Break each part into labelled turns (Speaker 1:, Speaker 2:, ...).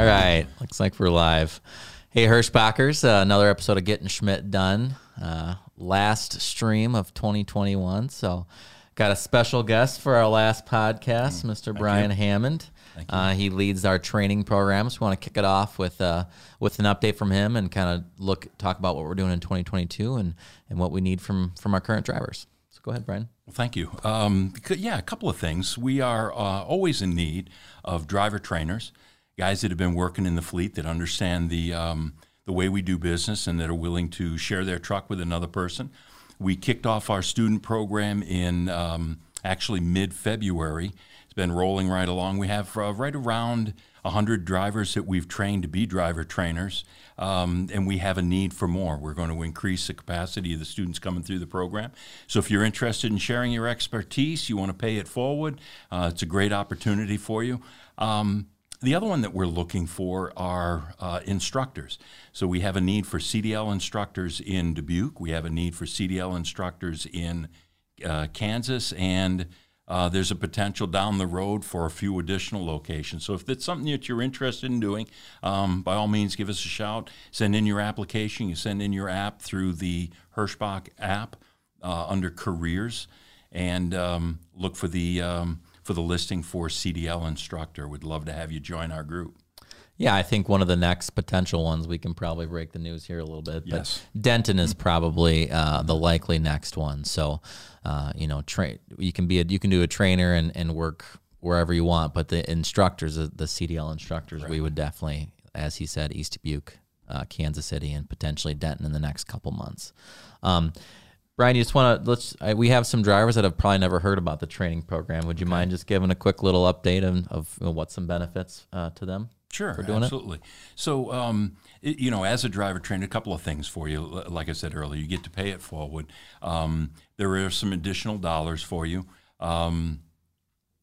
Speaker 1: All right. Looks like we're live. Hey, Hirschbachers, uh, another episode of Getting Schmidt Done. Uh, last stream of 2021. So, got a special guest for our last podcast, Mr. Brian Hammond. Uh, he leads our training programs. We want to kick it off with uh, with an update from him and kind of look talk about what we're doing in 2022 and and what we need from from our current drivers. So go ahead, Brian.
Speaker 2: Well, thank you. Um, yeah, a couple of things. We are uh, always in need of driver trainers, guys that have been working in the fleet that understand the um, the way we do business and that are willing to share their truck with another person. We kicked off our student program in um, actually mid February. It's been rolling right along. We have uh, right around 100 drivers that we've trained to be driver trainers, um, and we have a need for more. We're going to increase the capacity of the students coming through the program. So if you're interested in sharing your expertise, you want to pay it forward, uh, it's a great opportunity for you. Um, the other one that we're looking for are uh, instructors. So we have a need for CDL instructors in Dubuque. We have a need for CDL instructors in uh, Kansas, and uh, there's a potential down the road for a few additional locations. So if that's something that you're interested in doing, um, by all means, give us a shout. Send in your application. You send in your app through the Hirschbach app uh, under careers, and um, look for the um, for the listing for CDL instructor. We'd love to have you join our group.
Speaker 1: Yeah, I think one of the next potential ones we can probably break the news here a little bit.
Speaker 2: Yes.
Speaker 1: But Denton is probably uh, the likely next one. So, uh, you know, train you can be a, you can do a trainer and, and work wherever you want, but the instructors, the CDL instructors, we would definitely, as he said, East Dubuque, uh, Kansas City, and potentially Denton in the next couple months. Um, Brian, you just want to let's. I, we have some drivers that have probably never heard about the training program. Would you mind just giving a quick little update of, of you know, what some benefits uh, to them?
Speaker 2: Sure,
Speaker 1: doing it?
Speaker 2: absolutely. So, um, it- you know, as a driver trainer, a couple of things for you. Like I said earlier, you get to pay it forward. Um, there are some additional dollars for you. Um,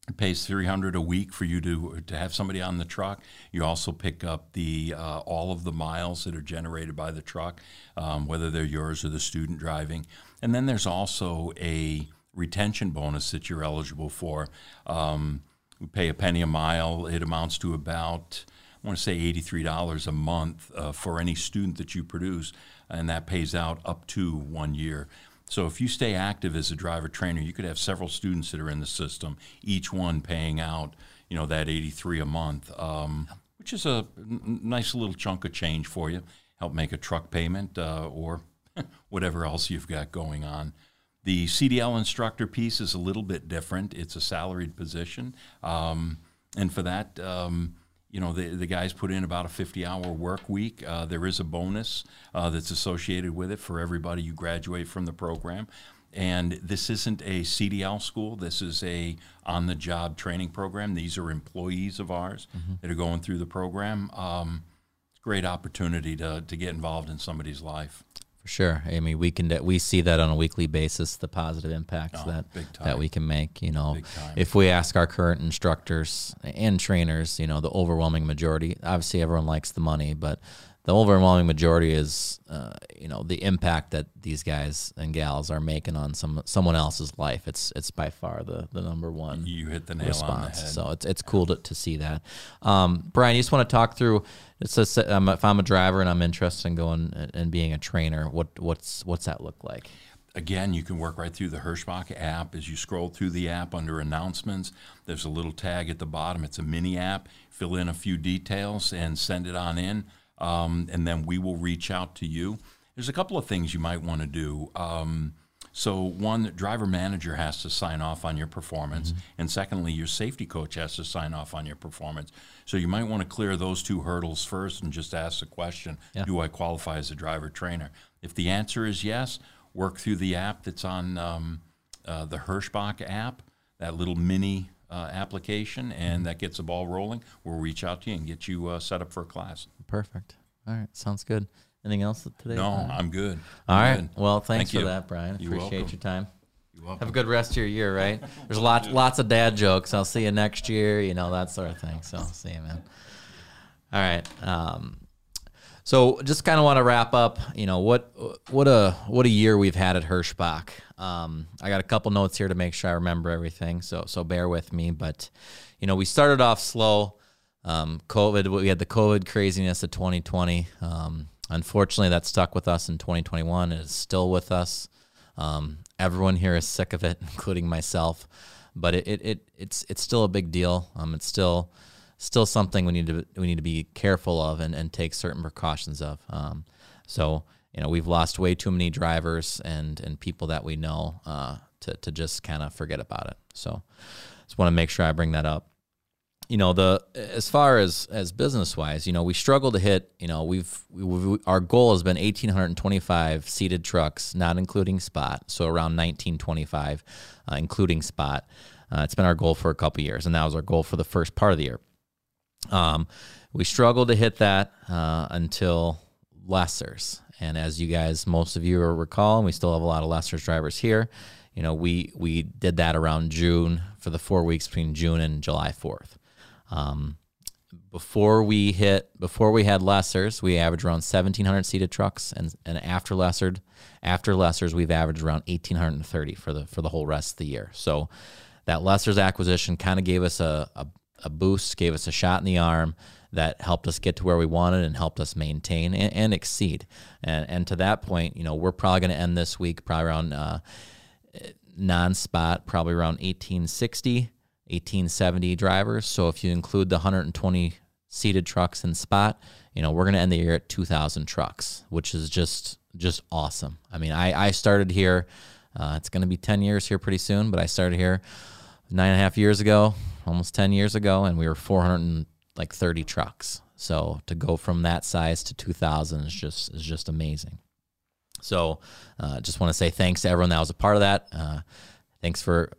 Speaker 2: it pays three hundred a week for you to to have somebody on the truck. You also pick up the uh, all of the miles that are generated by the truck, um, whether they're yours or the student driving. And then there's also a retention bonus that you're eligible for. Um, we pay a penny a mile. It amounts to about I want to say eighty-three dollars a month uh, for any student that you produce, and that pays out up to one year. So if you stay active as a driver trainer, you could have several students that are in the system, each one paying out, you know, that 83 a month, um, which is a n- nice little chunk of change for you. Help make a truck payment uh, or whatever else you've got going on. The CDL instructor piece is a little bit different. It's a salaried position, um, and for that, um, you know, the, the guys put in about a 50-hour work week. Uh, there is a bonus uh, that's associated with it for everybody you graduate from the program. And this isn't a CDL school. This is a on-the-job training program. These are employees of ours that are going through the program. Um, it's a great opportunity to, to get involved in somebody's life.
Speaker 1: For sure. I mean, we can we see that on a weekly basis, the positive impacts
Speaker 2: Oh,
Speaker 1: that that we can make. You know, if we ask our current instructors and trainers, you know, the overwhelming majority. Obviously, everyone likes the money, but the overwhelming majority is, uh, you know, the impact that these guys and gals are making on some someone else's life. It's it's by far the the number one
Speaker 2: You hit the nail on the
Speaker 1: response.
Speaker 2: head.
Speaker 1: So it's it's cool to, to see that. Um, Brian, you just want to talk through. It says if I'm a driver and I'm interested in going and- and being a trainer, what what's what's that look like?
Speaker 2: Again, you can work right through the Hirschbach app. As you scroll through the app under announcements, there's a little tag at the bottom. It's a mini app. Fill in a few details and send it on in, um, and then we will reach out to you. There's a couple of things you might want to do. Um, so, one, driver manager has to sign off on your performance, and secondly, your safety coach has to sign off on your performance. So, you might want to clear those two hurdles first and just ask the question
Speaker 1: Yeah.
Speaker 2: Do I qualify as a driver trainer? If the answer is yes, work through the app that's on um, uh, the Hirschbach app, that little mini uh, application, and that gets the ball rolling. We'll reach out to you and get you uh, set up for a class.
Speaker 1: Perfect. All right, sounds good. Anything else today?
Speaker 2: No,
Speaker 1: Brian?
Speaker 2: I'm good.
Speaker 1: All
Speaker 2: I'm
Speaker 1: right.
Speaker 2: good.
Speaker 1: Well, thanks
Speaker 2: Thank
Speaker 1: for
Speaker 2: you.
Speaker 1: that, Brian.
Speaker 2: You're
Speaker 1: Appreciate
Speaker 2: welcome.
Speaker 1: your time.
Speaker 2: You're welcome.
Speaker 1: Have a good rest of your year, right? There's lots lots of dad jokes. I'll see you next year, you know, that sort of thing. So see you, man. All right. Um, so just kind of want to wrap up, you know, what what a what a year we've had at Hirschbach. Um, I got a couple notes here to make sure I remember everything. So so bear with me, but you know, we started off slow. Um, COVID, we had the COVID craziness of 2020. Um, unfortunately, that stuck with us in 2021. It is still with us. Um, everyone here is sick of it, including myself. But it, it, it it's it's still a big deal. Um, it's still still something we need to we need to be careful of and, and take certain precautions of. Um, so you know we've lost way too many drivers and and people that we know uh, to to just kind of forget about it. So just want to make sure I bring that up you know the as far as as business wise you know we struggle to hit you know we've, we, our goal has been 1825 seated trucks not including spot so around 1925 uh, including spot. Uh, it's been our goal for a couple years and that was our goal for the first part of the year. Um, we struggled to hit that uh, until Lessors. And as you guys most of you recall and we still have a lot of Lessors drivers here you know we we did that around june for the four weeks between june and july 4th um, before we hit, before we had Lessors, we averaged around 1,700 seated trucks, and, and after lessered, after Lessors, we've averaged around 1,830 for the for the whole rest of the year. So that Lessors acquisition kind of gave us a, a, a boost, gave us a shot in the arm that helped us get to where we wanted and helped us maintain and, and exceed. And and to that point, you know, we're probably going to end this week probably around uh, non-spot, probably around 1860. 1870 drivers. So if you include the 120 seated trucks in spot, you know, we're going to end the year at 2,000 trucks, which is just just awesome. I mean, I, I started here. Uh, it's going to be 10 years here pretty soon, but I started here nine and a half years ago, almost 10 years ago, and we were 430 trucks. So to go from that size to 2,000 is just is just amazing. So, uh, just want to say thanks to everyone that was a part of that. Uh, Thanks for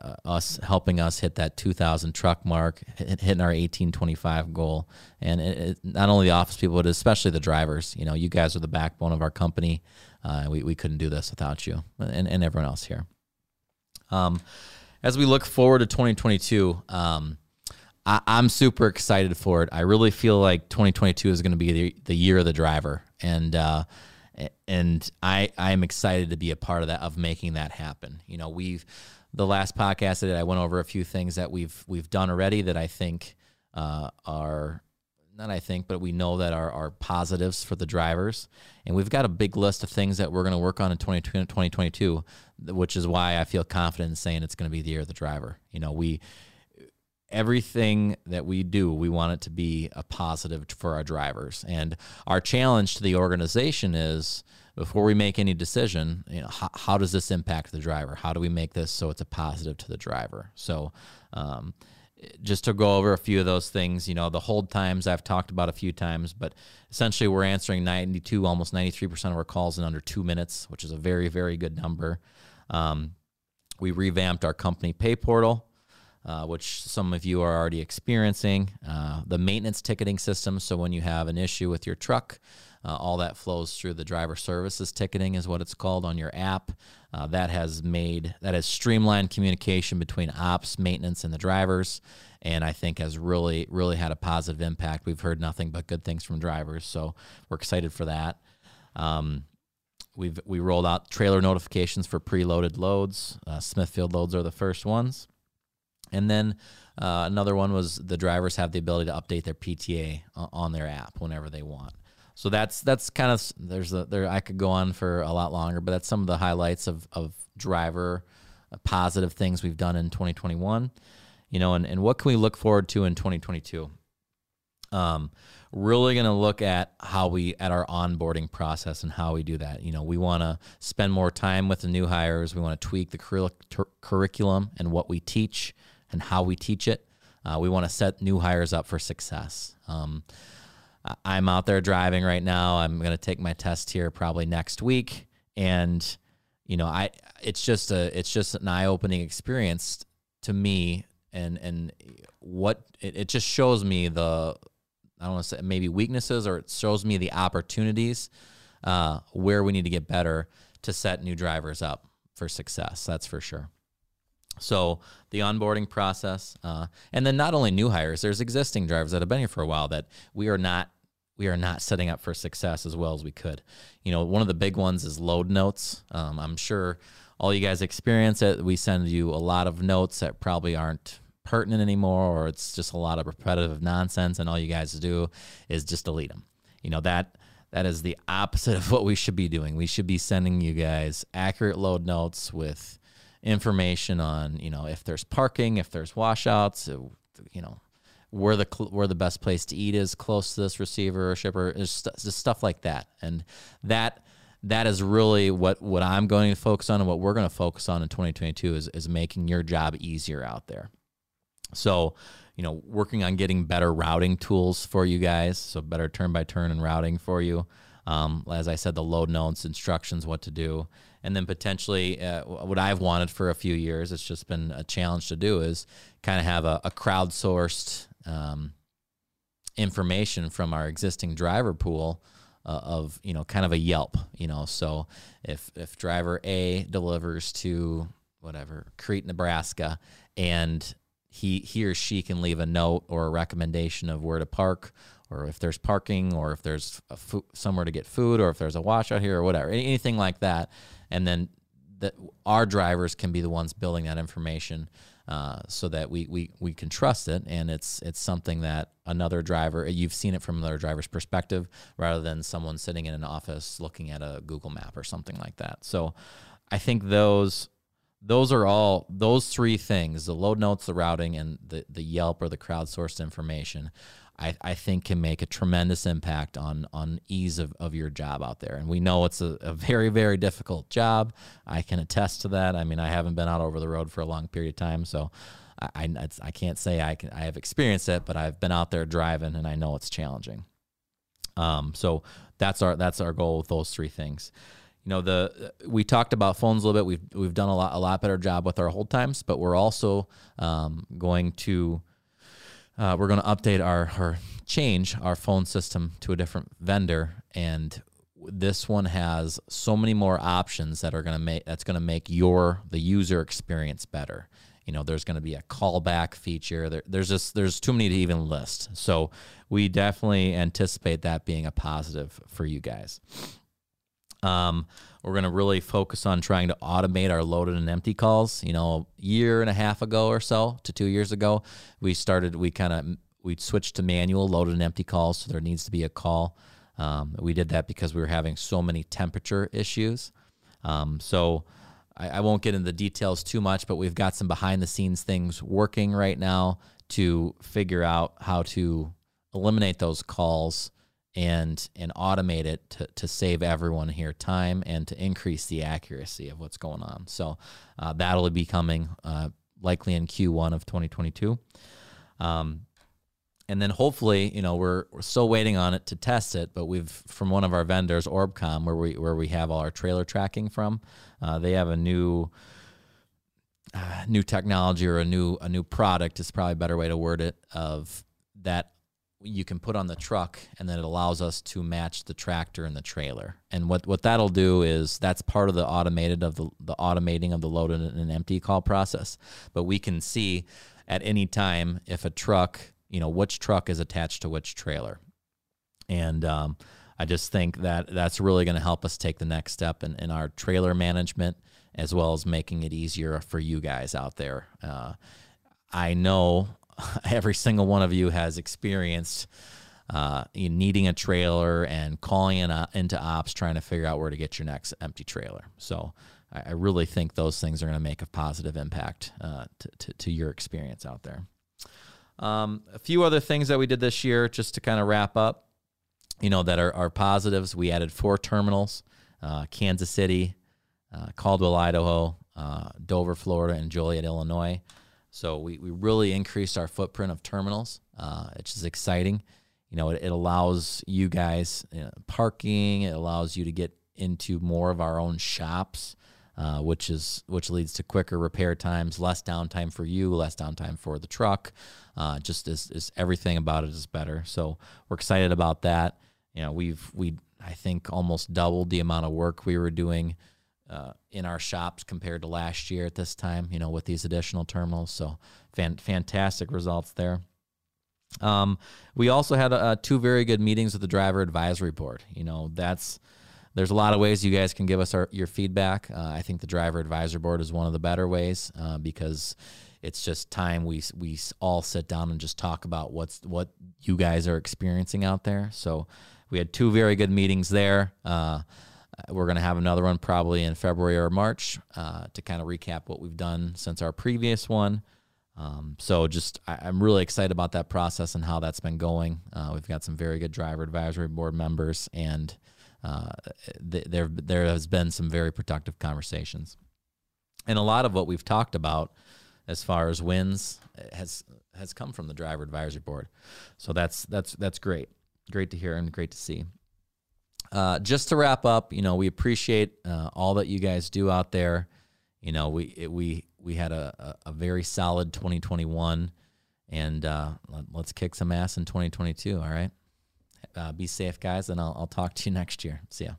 Speaker 1: uh, us helping us hit that 2,000 truck mark, hit, hitting our 1825 goal. And it, it, not only the office people, but especially the drivers. You know, you guys are the backbone of our company. Uh, we, we couldn't do this without you and, and everyone else here. Um, as we look forward to 2022, um, I, am super excited for it. I really feel like 2022 is going to be the, the year of the driver. And, uh, and I I am excited to be a part of that of making that happen. You know, we've the last podcast that I went over a few things that we've we've done already that I think uh, are not I think, but we know that are, are positives for the drivers. And we've got a big list of things that we're going to work on in 2022, which is why I feel confident in saying it's going to be the year of the driver. You know, we everything that we do, we want it to be a positive for our drivers. And our challenge to the organization is before we make any decision, you know, how, how does this impact the driver? How do we make this so it's a positive to the driver? So, um, just to go over a few of those things, you know, the hold times I've talked about a few times, but essentially we're answering 92, almost 93% of our calls in under two minutes, which is a very, very good number. Um, we revamped our company pay portal uh, which some of you are already experiencing. Uh, the maintenance ticketing system. So when you have an issue with your truck, uh, all that flows through the driver services ticketing, is what it's called on your app. Uh, that has made that has streamlined communication between ops, maintenance, and the drivers, and I think has really really had a positive impact. We've heard nothing but good things from drivers, so we're excited for that. Um, we've we rolled out trailer notifications for preloaded loads. Uh, Smithfield loads are the first ones. And then uh, another one was the drivers have the ability to update their PTA on their app whenever they want. So that's that's kind of there's a there I could go on for a lot longer, but that's some of the highlights of of driver uh, positive things we've done in 2021. You know, and, and what can we look forward to in 2022? Um, really going to look at how we at our onboarding process and how we do that. You know, we want to spend more time with the new hires. We want to tweak the curric- curriculum and what we teach and how we teach it. Uh, we want to set new hires up for success. Um, I'm out there driving right now. I'm going to take my test here probably next week, and you know, I it's just a it's just an eye opening experience to me, and and what it, it just shows me the I don't want to say maybe weaknesses, or it shows me the opportunities uh, where we need to get better to set new drivers up for success. That's for sure. So the onboarding process, uh, and then not only new hires, there's existing drivers that have been here for a while that we are not we are not setting up for success as well as we could. You know, one of the big ones is load notes. Um, I'm sure all you guys experience it. We send you a lot of notes that probably aren't pertinent anymore or it's just a lot of repetitive nonsense and all you guys do is just delete them. You know, that that is the opposite of what we should be doing. We should be sending you guys accurate load notes with information on, you know, if there's parking, if there's washouts, uh, you know, where the where the best place to eat is close to this receiver or shipper, just, just stuff like that. And that that is really what what I'm going to focus on and what we're going to focus on in 2022 is is making your job easier out there. So, you know, working on getting better routing tools for you guys, so better turn by turn and routing for you. Um, as I said, the load notes, instructions, what to do, and then potentially uh, what I've wanted for a few years. It's just been a challenge to do is kind of have a, a crowdsourced um, information from our existing driver pool uh, of you know kind of a Yelp. You know, so if if driver A delivers to whatever Crete, Nebraska, and he he or she can leave a note or a recommendation of where to park or if there's parking or if there's fo- somewhere to get food or if there's a washout here or whatever anything like that and then that our drivers can be the ones building that information uh, so that we, we we can trust it and it's it's something that another driver you've seen it from another driver's perspective rather than someone sitting in an office looking at a Google map or something like that. So I think those those are all those three things the load notes the routing and the, the yelp or the crowdsourced information I, I think can make a tremendous impact on on ease of, of your job out there. And we know it's a, a very, very difficult job. I can attest to that. I mean, I haven't been out over the road for a long period of time, so I, I, I can't say I can I have experienced it, but I've been out there driving and I know it's challenging. Um, so that's our that's our goal with those three things. You know, the we talked about phones a little bit. We've we've done a lot a lot better job with our hold times, but we're also um, going to uh, we're going to update our or change our phone system to a different vendor. And this one has so many more options that are going to make that's going to make your the user experience better. You know there's going to be a callback feature. There, there's just there's too many to even list. So we definitely anticipate that being a positive for you guys um, we're going to really focus on trying to automate our loaded and empty calls. You know, a year and a half ago or so to two years ago, we started, we kind of, we switched to manual loaded and empty calls. So there needs to be a call. Um, we did that because we were having so many temperature issues. Um, so I, I won't get into the details too much, but we've got some behind the scenes things working right now to figure out how to eliminate those calls and and automate it to, to save everyone here time and to increase the accuracy of what's going on. So uh, that'll be coming uh, likely in Q1 of 2022. Um, and then hopefully, you know, we're, we're still waiting on it to test it, but we've from one of our vendors, ORBCOMM, where we where we have all our trailer tracking from, uh, they have a new uh, new technology or a new a new product is probably a better way to word it of that you can put on the truck and then it allows us to match the tractor and the trailer. And what, what that'll do is that's part of the automated of the, the automating of the load and, empty call process. But we can see at any time if a truck, you know, which truck is attached to which trailer. And um, I just think that that's really going to help us take the next step in, in our trailer management as well as making it easier for you guys out there. Uh, I know every single one of you has experienced uh, needing a trailer and calling in, uh, into ops trying to figure out where to get your next empty trailer. So I, I really think those things are going to make a positive impact uh, to, to, to, your experience out there. Um, a few other things that we did this year, just to kind of wrap up, you know, that are, are positives. We added four terminals uh, Kansas City, uh, Caldwell, Idaho, uh, Dover, Florida, and Joliet, Illinois. So we, we really increased our footprint of terminals, uh, which is exciting. You know, it, it allows you guys you know, parking. It allows you to get into more of our own shops, uh, which is which leads to quicker repair times, less downtime for you, less downtime for the truck. Uh, just is, is everything about it is better. So we're excited about that. You know, we've we I think almost doubled the amount of work we were doing uh, in our shops compared to last year at this time, you know, with these additional terminals. So fan- fantastic results there. Um, we also had uh, two very good meetings with the driver advisory board. You know, that's there's a lot of ways you guys can give us our, your feedback. Uh, I think the driver advisory board is one of the better ways uh, because it's just time we we all sit down and just talk about what's what you guys are experiencing out there. So we had two very good meetings there. Uh, we're going to have another one probably in February or March uh, to kind of recap what we've done since our previous one. Um, so just I, am really excited about that process and how that's been going. Uh, we've got some very good driver advisory board members, and uh, th- there there has been some very productive conversations. And a lot of what we've talked about as far as wins has has come from the driver advisory board. So that's that's that's great. Great to hear and great to see. Uh, just to wrap up, you know, we appreciate uh, all that you guys do out there. You know, we it, we we had a, a, a, very solid 2021, and uh, let, us kick some ass in 2022. All right, uh, be safe, guys, and I'll, I'll talk to you next year. See ya.